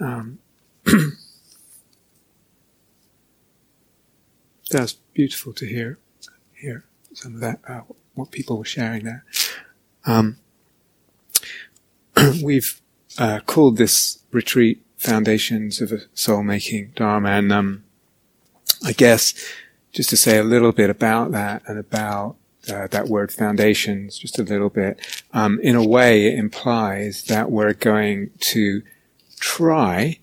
Um, that's beautiful to hear, hear some of that, uh, what people were sharing there. Um, we've uh, called this retreat Foundations of a Soul Making Dharma, and um, I guess just to say a little bit about that and about uh, that word foundations, just a little bit. Um, in a way, it implies that we're going to try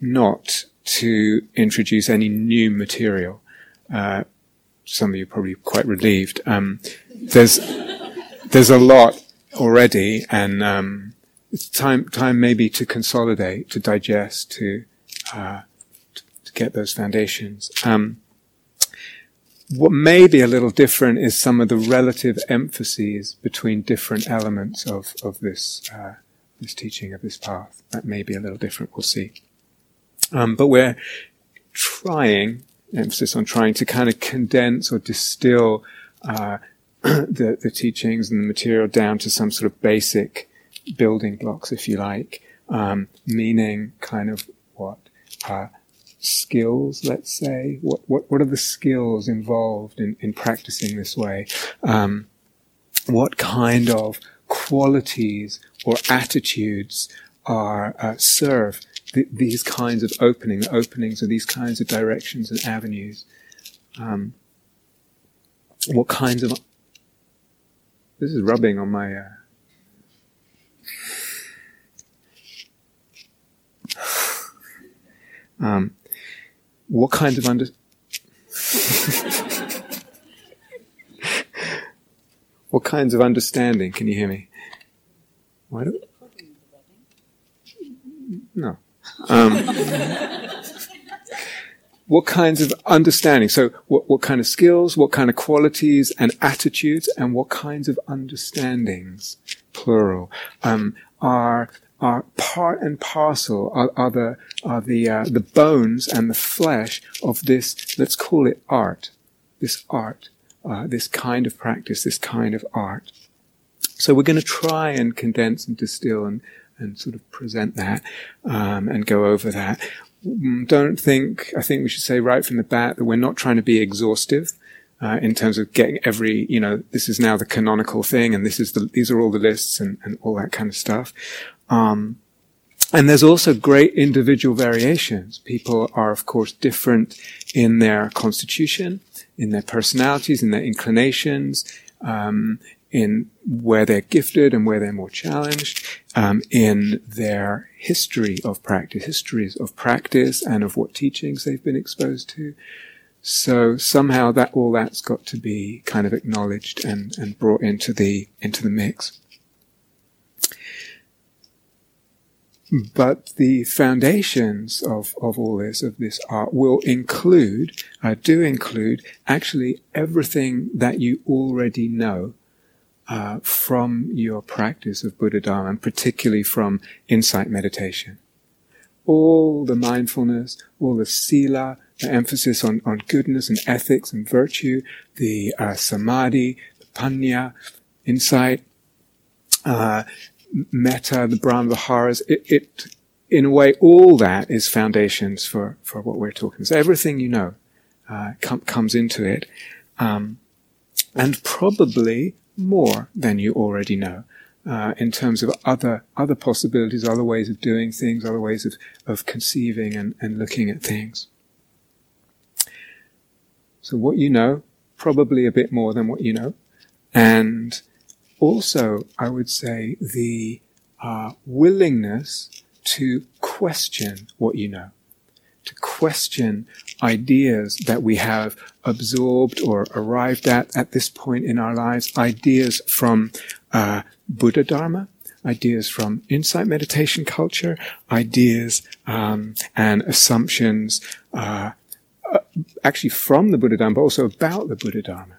not to introduce any new material. Uh, some of you probably quite relieved. Um, there's there's a lot already, and um, it's time time maybe to consolidate, to digest, to uh, to get those foundations. Um, what may be a little different is some of the relative emphases between different elements of of this uh, this teaching of this path. That may be a little different. We'll see. Um, but we're trying emphasis on trying to kind of condense or distill uh, the, the teachings and the material down to some sort of basic building blocks, if you like, um, meaning kind of what uh, skills, let's say, what, what what are the skills involved in, in practicing this way? Um, what kind of qualities or attitudes are uh, serve th- these kinds of opening, openings of these kinds of directions and avenues? Um, what kinds of this is rubbing on my. Uh, um, what kinds of under. what kinds of understanding? Can you hear me? Why do? No. Um, what kinds of understanding? So, what, what kind of skills, what kind of qualities and attitudes, and what kinds of understandings, plural, um, are are part and parcel are, are the are the uh, the bones and the flesh of this. Let's call it art. This art, uh, this kind of practice, this kind of art. So we're going to try and condense and distill and and sort of present that um, and go over that. Mm, don't think, I think we should say right from the bat that we're not trying to be exhaustive. Uh, in terms of getting every, you know, this is now the canonical thing, and this is the, these are all the lists and, and all that kind of stuff. Um, and there's also great individual variations. People are, of course, different in their constitution, in their personalities, in their inclinations, um, in where they're gifted and where they're more challenged, um, in their history of practice, histories of practice and of what teachings they've been exposed to. So somehow that all that's got to be kind of acknowledged and, and brought into the into the mix. But the foundations of, of all this, of this art, will include, uh, do include, actually everything that you already know uh, from your practice of Buddha Dharma, and particularly from insight meditation. All the mindfulness, all the sila, the emphasis on, on goodness and ethics and virtue, the uh, samadhi, the paññā, insight, uh, metta, the Brahma Viharas, it, it, in a way, all that is foundations for, for what we're talking. about. So everything you know uh, com- comes into it, um, and probably more than you already know. Uh, in terms of other other possibilities, other ways of doing things, other ways of, of conceiving and, and looking at things. So what you know, probably a bit more than what you know. And also, I would say the uh, willingness to question what you know to question ideas that we have absorbed or arrived at at this point in our lives, ideas from uh, Buddha Dharma, ideas from insight meditation culture, ideas um, and assumptions, uh, uh, actually from the Buddha Dharma, but also about the Buddha Dharma.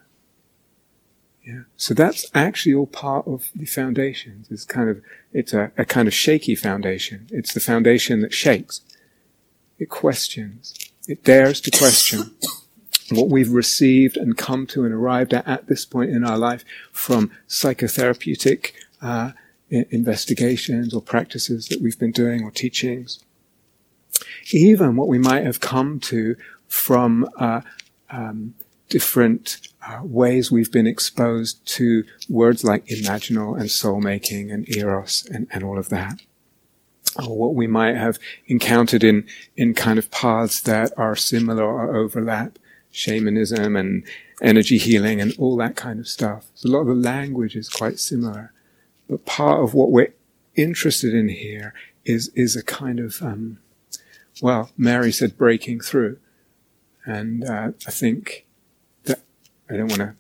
Yeah. So that's actually all part of the foundations. It's kind of it's a, a kind of shaky foundation. It's the foundation that shakes. It questions. It dares to question what we've received and come to and arrived at at this point in our life from psychotherapeutic uh, investigations or practices that we've been doing or teachings. even what we might have come to from uh, um, different uh, ways we've been exposed to words like imaginal and soul making and eros and, and all of that. Or what we might have encountered in, in kind of paths that are similar or overlap, shamanism and energy healing and all that kind of stuff. So a lot of the language is quite similar. But part of what we're interested in here is, is a kind of, um, well, Mary said breaking through. And uh, I think I don't want to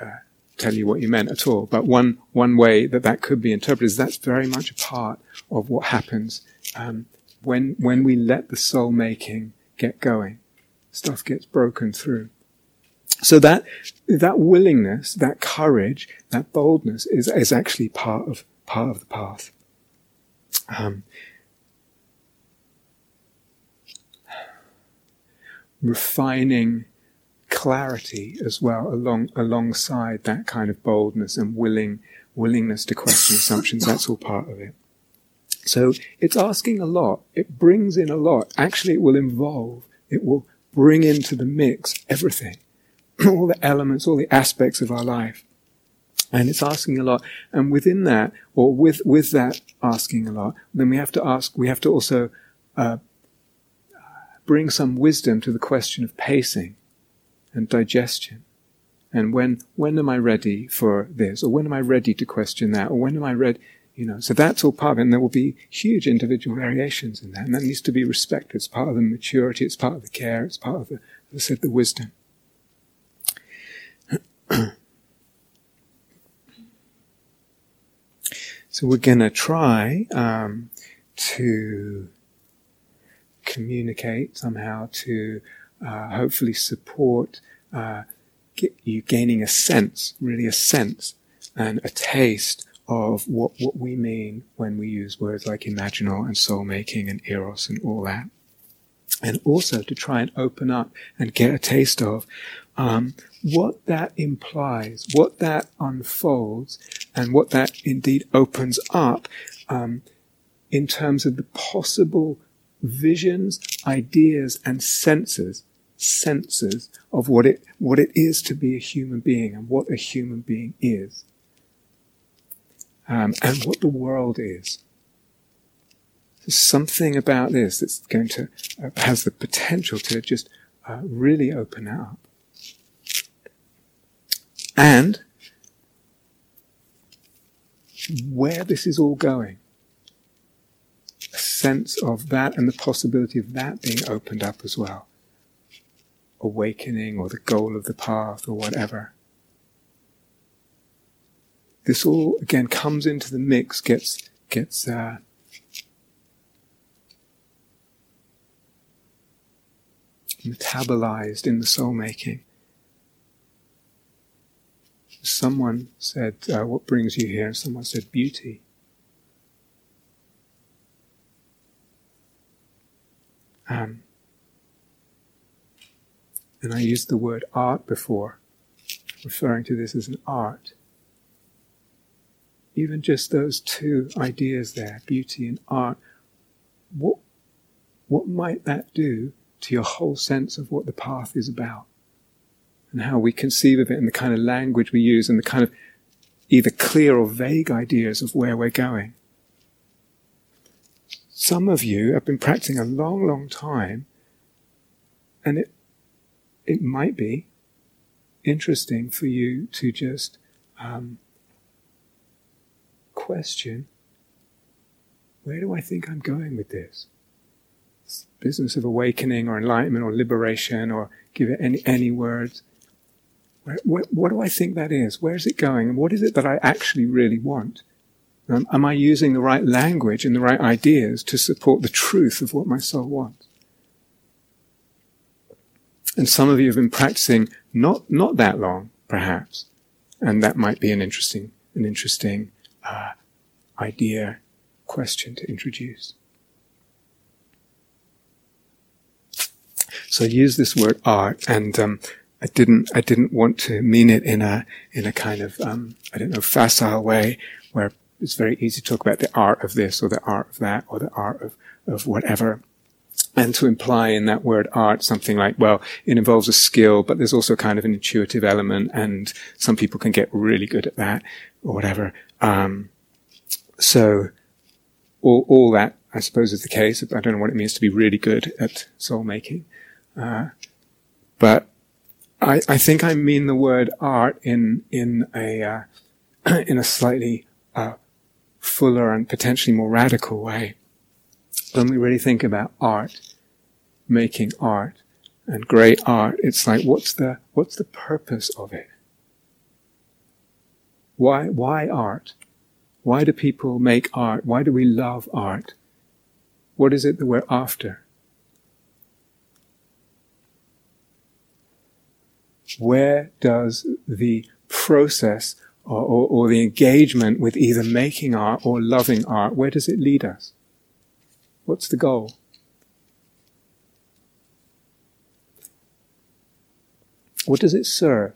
uh, tell you what you meant at all, but one one way that that could be interpreted is that's very much a part of what happens um, when when we let the soul making get going. Stuff gets broken through. So that that willingness, that courage, that boldness is is actually part of part of the path. Um, refining clarity as well along alongside that kind of boldness and willing willingness to question assumptions. That's all part of it. So it's asking a lot. It brings in a lot. Actually it will involve it will bring into the mix everything all the elements all the aspects of our life. And it's asking a lot. And within that or with with that asking a lot then we have to ask we have to also uh, bring some wisdom to the question of pacing and digestion. And when, when am I ready for this? Or when am I ready to question that? Or when am I ready? You know, so that's all part of it. And there will be huge individual variations in that. And that needs to be respected. It's part of the maturity. It's part of the care. It's part of the, as I said, the wisdom. so we're going to try um, to communicate somehow to uh, hopefully support uh, you gaining a sense, really a sense and a taste of what, what we mean when we use words like imaginal and soul making and eros and all that. And also to try and open up and get a taste of um, what that implies, what that unfolds, and what that indeed opens up um, in terms of the possible visions, ideas, and senses, senses of what it, what it is to be a human being and what a human being is. Um, and what the world is. There's something about this that's going to, uh, has the potential to just uh, really open up. And where this is all going a sense of that and the possibility of that being opened up as well. Awakening or the goal of the path or whatever. This all again comes into the mix, gets gets uh, metabolized in the soul making. Someone said, uh, "What brings you here?" And someone said, "Beauty." Um, and I used the word art before, referring to this as an art. Even just those two ideas there, beauty and art, what, what might that do to your whole sense of what the path is about? And how we conceive of it and the kind of language we use and the kind of either clear or vague ideas of where we're going. Some of you have been practicing a long, long time, and it, it might be interesting for you to just um, question where do I think I'm going with this? this? Business of awakening or enlightenment or liberation or give it any, any words. Where, where, what do I think that is? Where is it going? And what is it that I actually really want? Um, am I using the right language and the right ideas to support the truth of what my soul wants? And some of you have been practicing not, not that long, perhaps. And that might be an interesting, an interesting, uh, idea, question to introduce. So I use this word art and, um, I didn't, I didn't want to mean it in a, in a kind of, um, I don't know, facile way where it's very easy to talk about the art of this or the art of that or the art of, of whatever. And to imply in that word art something like, well, it involves a skill, but there's also kind of an intuitive element, and some people can get really good at that, or whatever. Um, so, all, all that, I suppose, is the case. I don't know what it means to be really good at soul making. Uh, but I, I think I mean the word art in, in a, uh, in a slightly, uh, fuller and potentially more radical way when we really think about art, making art, and great art, it's like, what's the, what's the purpose of it? Why, why art? Why do people make art? Why do we love art? What is it that we're after? Where does the process or, or, or, the engagement with either making art or loving art, where does it lead us? What's the goal? What does it serve?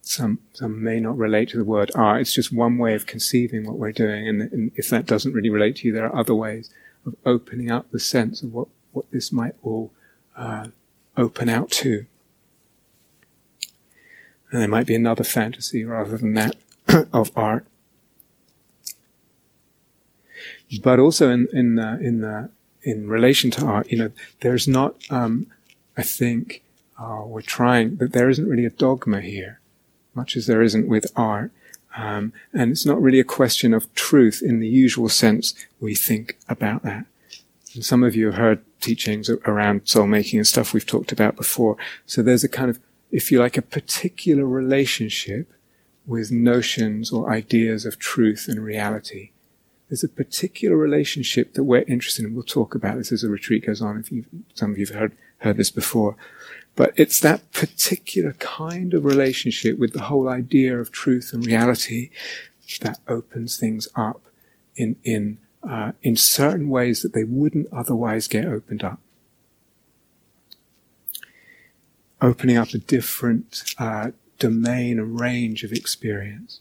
Some, some may not relate to the word art. It's just one way of conceiving what we're doing. And, and if that doesn't really relate to you, there are other ways of opening up the sense of what, what this might all uh, open out to. And there might be another fantasy rather than that of art. But also in in uh, in uh, in relation to art, you know, there's not. Um, I think uh, we're trying that there isn't really a dogma here, much as there isn't with art. Um, and it's not really a question of truth in the usual sense we think about that. And some of you have heard teachings around soul making and stuff we've talked about before. So there's a kind of if you like, a particular relationship with notions or ideas of truth and reality. There's a particular relationship that we're interested in. We'll talk about this as the retreat goes on. If you, some of you have heard, heard this before, but it's that particular kind of relationship with the whole idea of truth and reality that opens things up in in uh, in certain ways that they wouldn't otherwise get opened up. Opening up a different uh, domain and range of experience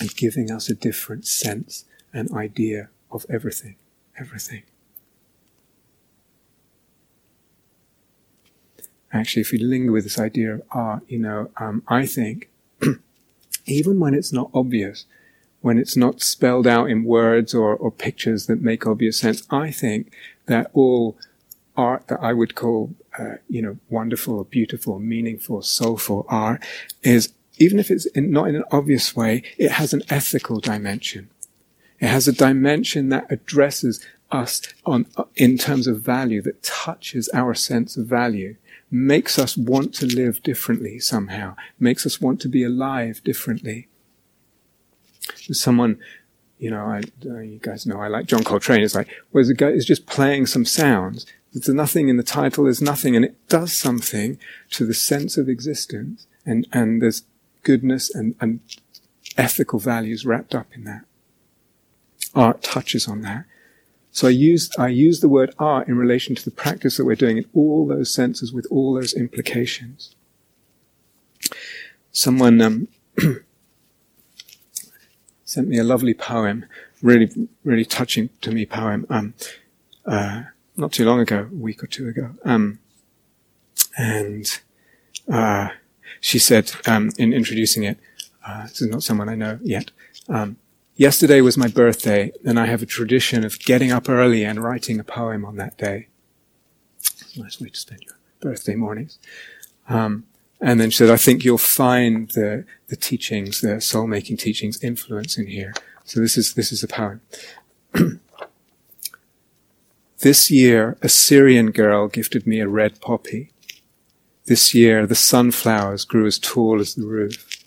and giving us a different sense and idea of everything, everything. Actually, if we linger with this idea of art, you know, um, I think even when it's not obvious, when it's not spelled out in words or, or pictures that make obvious sense, I think that all art that I would call, uh, you know, wonderful, beautiful, meaningful, soulful art is, even if it's in, not in an obvious way, it has an ethical dimension. It has a dimension that addresses us on, in terms of value, that touches our sense of value, makes us want to live differently somehow, makes us want to be alive differently. Someone you know, I, uh, you guys know I like John Coltrane. It's like, whereas the guy is just playing some sounds, there's nothing in the title, there's nothing, and it does something to the sense of existence, and, and there's goodness and, and ethical values wrapped up in that. Art touches on that. So I use, I use the word art in relation to the practice that we're doing in all those senses with all those implications. Someone um, sent me a lovely poem, really, really touching to me poem. Um, uh, not too long ago, a week or two ago. Um, and uh, she said um, in introducing it, uh, this is not someone I know yet. Um, yesterday was my birthday, and I have a tradition of getting up early and writing a poem on that day. nice way to spend your birthday mornings. Um, and then she said, I think you'll find the, the teachings, the soul making teachings influence in here. So this is, this is the poem. This year, a Syrian girl gifted me a red poppy. This year, the sunflowers grew as tall as the roof.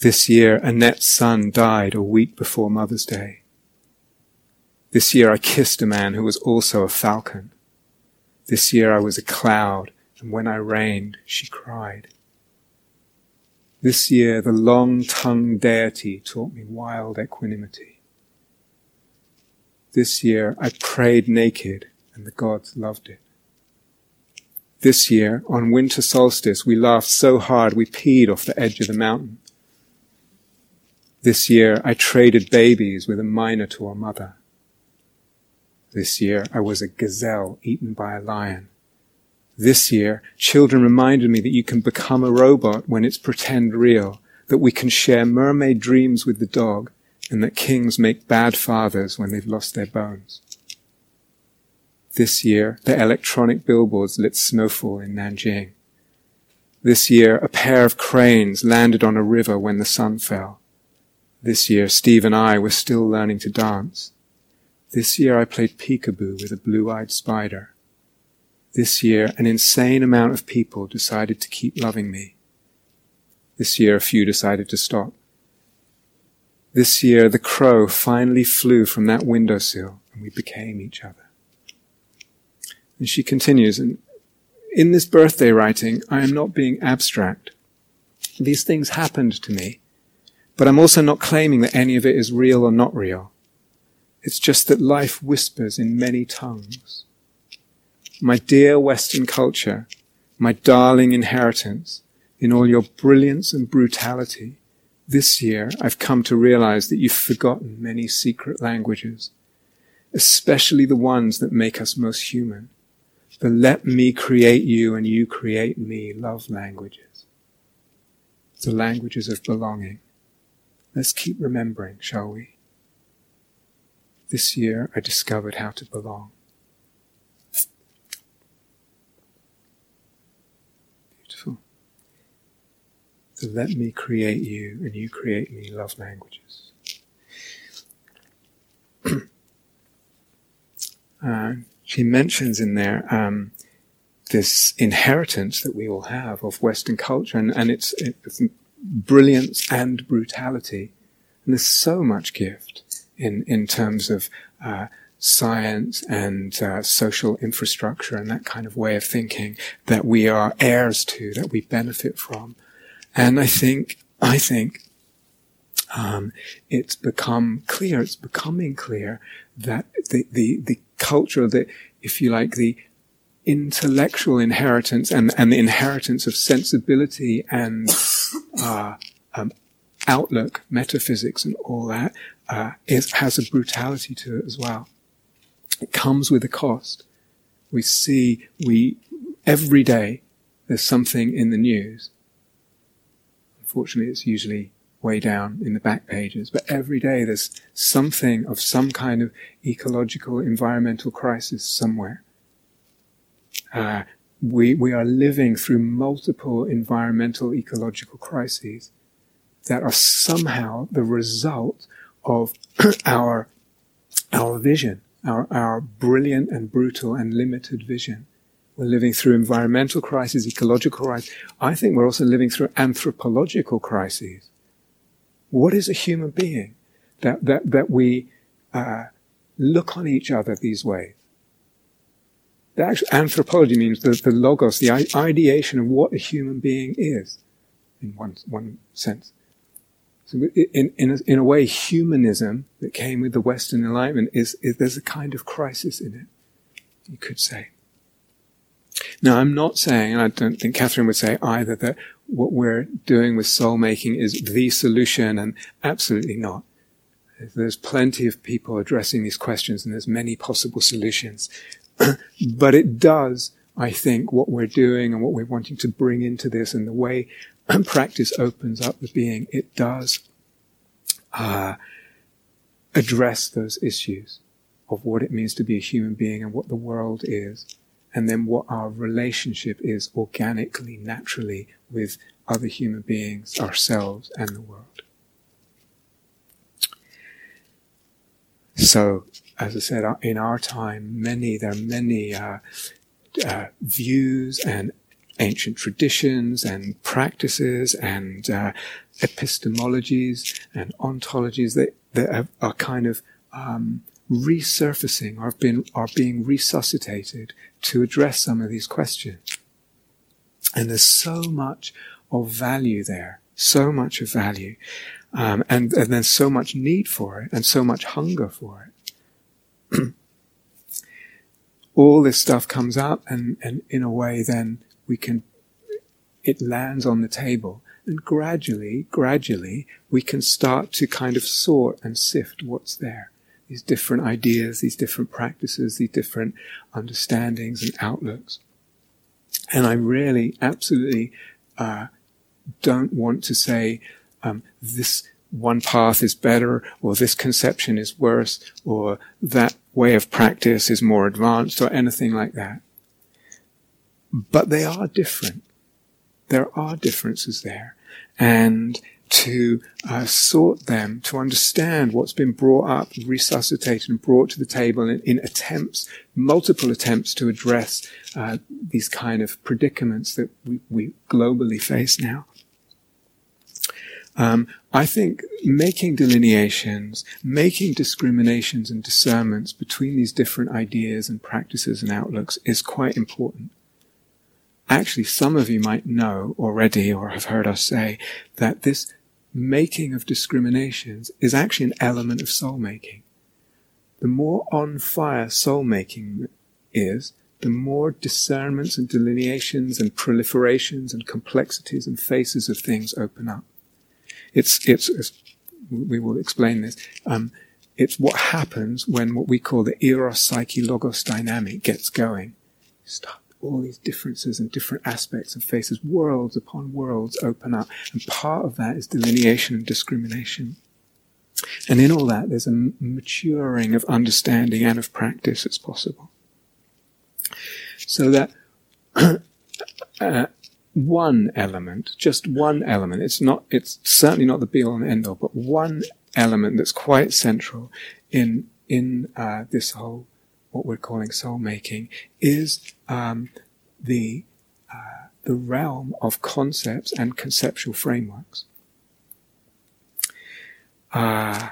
This year, Annette's son died a week before Mother's Day. This year, I kissed a man who was also a falcon. This year, I was a cloud, and when I rained, she cried. This year, the long-tongued deity taught me wild equanimity. This year I prayed naked and the gods loved it. This year, on winter solstice, we laughed so hard we peed off the edge of the mountain. This year, I traded babies with a Minotaur mother. This year, I was a gazelle eaten by a lion. This year, children reminded me that you can become a robot when it's pretend real, that we can share mermaid dreams with the dog, and that kings make bad fathers when they've lost their bones. This year, the electronic billboards lit snowfall in Nanjing. This year, a pair of cranes landed on a river when the sun fell. This year, Steve and I were still learning to dance. This year, I played peekaboo with a blue-eyed spider. This year, an insane amount of people decided to keep loving me. This year, a few decided to stop. This year, the crow finally flew from that windowsill and we became each other. And she continues, and in this birthday writing, I am not being abstract. These things happened to me, but I'm also not claiming that any of it is real or not real. It's just that life whispers in many tongues. My dear Western culture, my darling inheritance, in all your brilliance and brutality, this year I've come to realize that you've forgotten many secret languages, especially the ones that make us most human the let me create you and you create me love languages. The languages of belonging. Let's keep remembering, shall we? This year I discovered how to belong. Beautiful. The let me create you and you create me love languages. and she mentions in there um, this inheritance that we all have of Western culture and, and its, its brilliance and brutality. And there's so much gift in, in terms of uh, science and uh, social infrastructure and that kind of way of thinking that we are heirs to, that we benefit from. And I think, I think, um, it's become clear, it's becoming clear that the, the, the culture, the, if you like, the intellectual inheritance and, and the inheritance of sensibility and uh, um, outlook, metaphysics, and all that uh, is, has a brutality to it as well. It comes with a cost. We see we every day there's something in the news. Unfortunately, it's usually way down in the back pages, but every day there's something of some kind of ecological, environmental crisis somewhere. Uh, we, we are living through multiple environmental, ecological crises that are somehow the result of our, our vision, our, our brilliant and brutal and limited vision. We're living through environmental crises, ecological crises. I think we're also living through anthropological crises what is a human being? That, that, that we uh, look on each other these ways. The actual anthropology means the, the logos, the ideation of what a human being is, in one, one sense. So in, in, a, in a way, humanism that came with the Western Enlightenment is, is there's a kind of crisis in it, you could say. Now, I'm not saying, and I don't think Catherine would say either, that what we're doing with soul making is the solution, and absolutely not. There's plenty of people addressing these questions, and there's many possible solutions. but it does, I think, what we're doing and what we're wanting to bring into this, and the way practice opens up the being, it does uh, address those issues of what it means to be a human being and what the world is and then what our relationship is organically, naturally with other human beings, ourselves, and the world. So, as I said, in our time, many there are many uh, uh, views and ancient traditions and practices and uh, epistemologies and ontologies that, that are kind of um, resurfacing or have been, are being resuscitated to address some of these questions. And there's so much of value there, so much of value, um, and, and there's so much need for it, and so much hunger for it. all this stuff comes up and, and in a way then we can, it lands on the table. And gradually, gradually, we can start to kind of sort and sift what's there. These different ideas, these different practices, these different understandings and outlooks. And I really, absolutely, uh, don't want to say um, this one path is better, or this conception is worse, or that way of practice is more advanced, or anything like that. But they are different. There are differences there. And to uh, sort them, to understand what's been brought up, resuscitated, and brought to the table in, in attempts, multiple attempts to address uh, these kind of predicaments that we, we globally face now. Um, I think making delineations, making discriminations and discernments between these different ideas and practices and outlooks is quite important. Actually, some of you might know already or have heard us say that this making of discriminations is actually an element of soul making. The more on fire soul making is, the more discernments and delineations and proliferations and complexities and faces of things open up. It's, it's, it's we will explain this. Um, it's what happens when what we call the eros psyche logos dynamic gets going. Start all these differences and different aspects and faces, worlds upon worlds open up. And part of that is delineation and discrimination. And in all that, there's a maturing of understanding and of practice that's possible. So that uh, one element, just one element. It's not, it's certainly not the be all and end all, but one element that's quite central in, in, uh, this whole, what we're calling soul making is, um, the, uh, the realm of concepts and conceptual frameworks. Uh,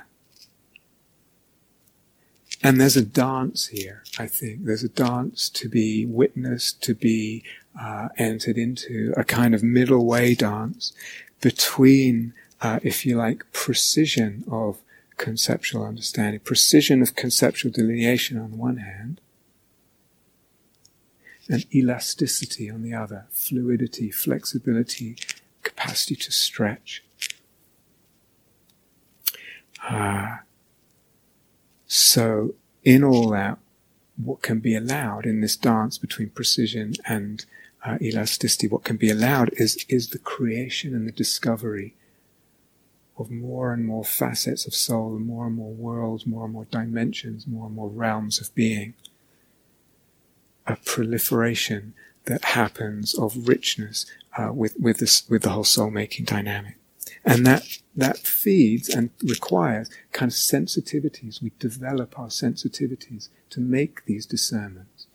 and there's a dance here, I think. There's a dance to be witnessed, to be uh, entered into, a kind of middle way dance between, uh, if you like, precision of conceptual understanding, precision of conceptual delineation on the one hand, and elasticity on the other, fluidity, flexibility, capacity to stretch. Uh, so, in all that, what can be allowed in this dance between precision and uh, elasticity, what can be allowed is, is the creation and the discovery of more and more facets of soul, more and more worlds, more and more dimensions, more and more realms of being. A proliferation that happens of richness uh, with with this with the whole soul making dynamic, and that that feeds and requires kind of sensitivities. We develop our sensitivities to make these discernments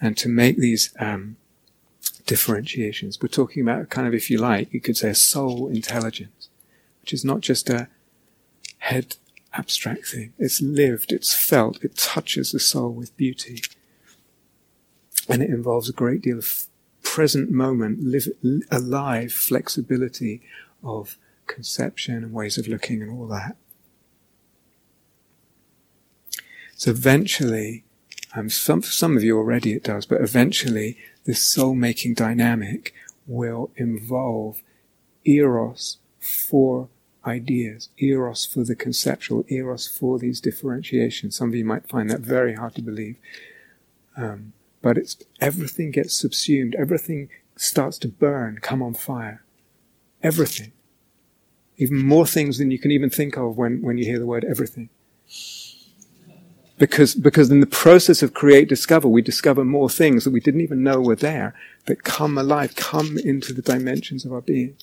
and to make these um, differentiations. We're talking about kind of, if you like, you could say a soul intelligence, which is not just a head abstract thing. It's lived, it's felt, it touches the soul with beauty. And it involves a great deal of present moment, live, alive flexibility of conception and ways of looking and all that. So eventually, um, some, some of you already it does, but eventually this soul making dynamic will involve eros for ideas, eros for the conceptual, eros for these differentiations. Some of you might find that very hard to believe. Um, but it's everything gets subsumed, everything starts to burn, come on fire. Everything even more things than you can even think of when, when you hear the word everything. Because, because in the process of create discover, we discover more things that we didn't even know were there that come alive, come into the dimensions of our being.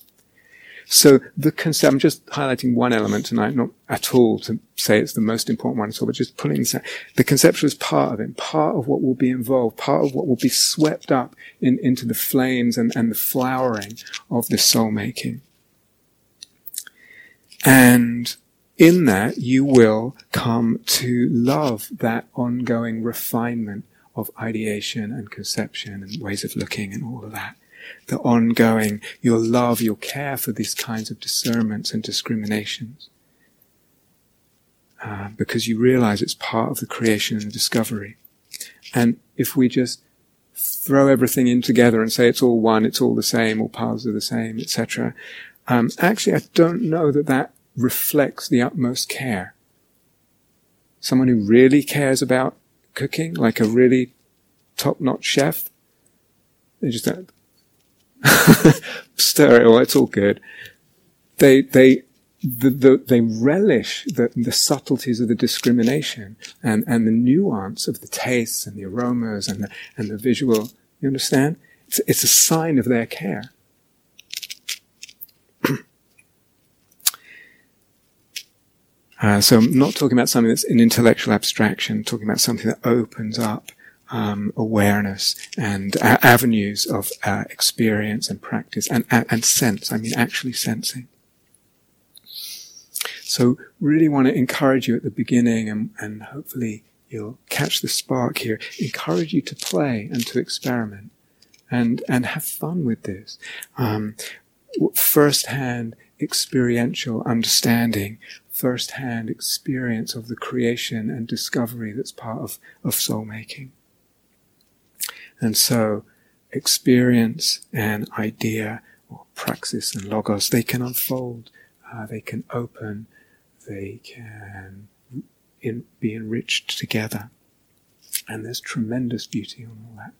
So the concept, I'm just highlighting one element tonight, not at all to say it's the most important one at all, but just pulling this out. The conceptual is part of it, part of what will be involved, part of what will be swept up in, into the flames and, and the flowering of the soul making. And in that, you will come to love that ongoing refinement of ideation and conception and ways of looking and all of that. The ongoing, your love, your care for these kinds of discernments and discriminations. Uh, because you realize it's part of the creation and discovery. And if we just throw everything in together and say it's all one, it's all the same, all paths are the same, etc. Um, actually, I don't know that that reflects the utmost care. Someone who really cares about cooking, like a really top-notch chef, they just it. Well, it's all good. They they the, the, they relish the, the subtleties of the discrimination and, and the nuance of the tastes and the aromas and the, and the visual. You understand? It's, it's a sign of their care. uh, so I'm not talking about something that's an intellectual abstraction, talking about something that opens up um, awareness and uh, avenues of uh, experience and practice and, and sense. I mean, actually sensing. So really want to encourage you at the beginning and, and hopefully you'll catch the spark here, encourage you to play and to experiment and, and have fun with this. Um, first-hand experiential understanding, first-hand experience of the creation and discovery that's part of, of soul making. And so experience and idea or praxis and logos, they can unfold, uh, they can open, they can in, be enriched together. And there's tremendous beauty on all that.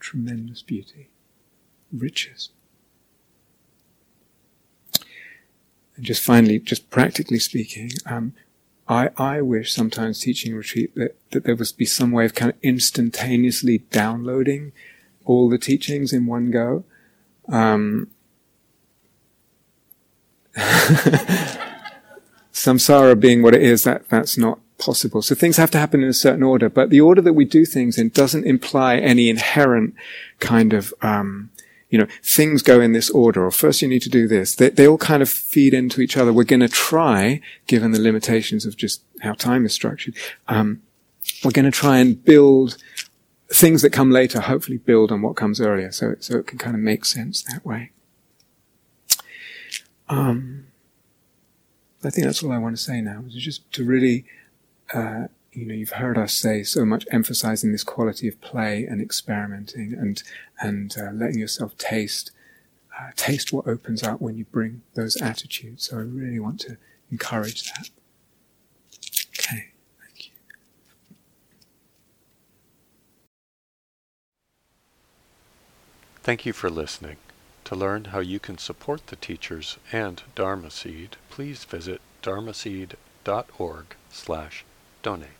Tremendous beauty. Riches. And just finally, just practically speaking, um, I, I wish sometimes teaching retreat that, that there would be some way of kind of instantaneously downloading all the teachings in one go. Um, samsara being what it is, that, that's not possible. So things have to happen in a certain order, but the order that we do things in doesn't imply any inherent kind of, um, you know, things go in this order, or first you need to do this. They, they all kind of feed into each other. We're going to try, given the limitations of just how time is structured, um, we're going to try and build things that come later, hopefully build on what comes earlier, so, so it can kind of make sense that way. Um, I think that's all I want to say now. Is just to really, uh, you know, you've heard us say so much emphasizing this quality of play and experimenting and and uh, letting yourself taste uh, taste what opens up when you bring those attitudes. So I really want to encourage that. Okay, thank you. Thank you for listening. To learn how you can support the teachers and Dharma Seed, please visit dharmaseed.org slash donate.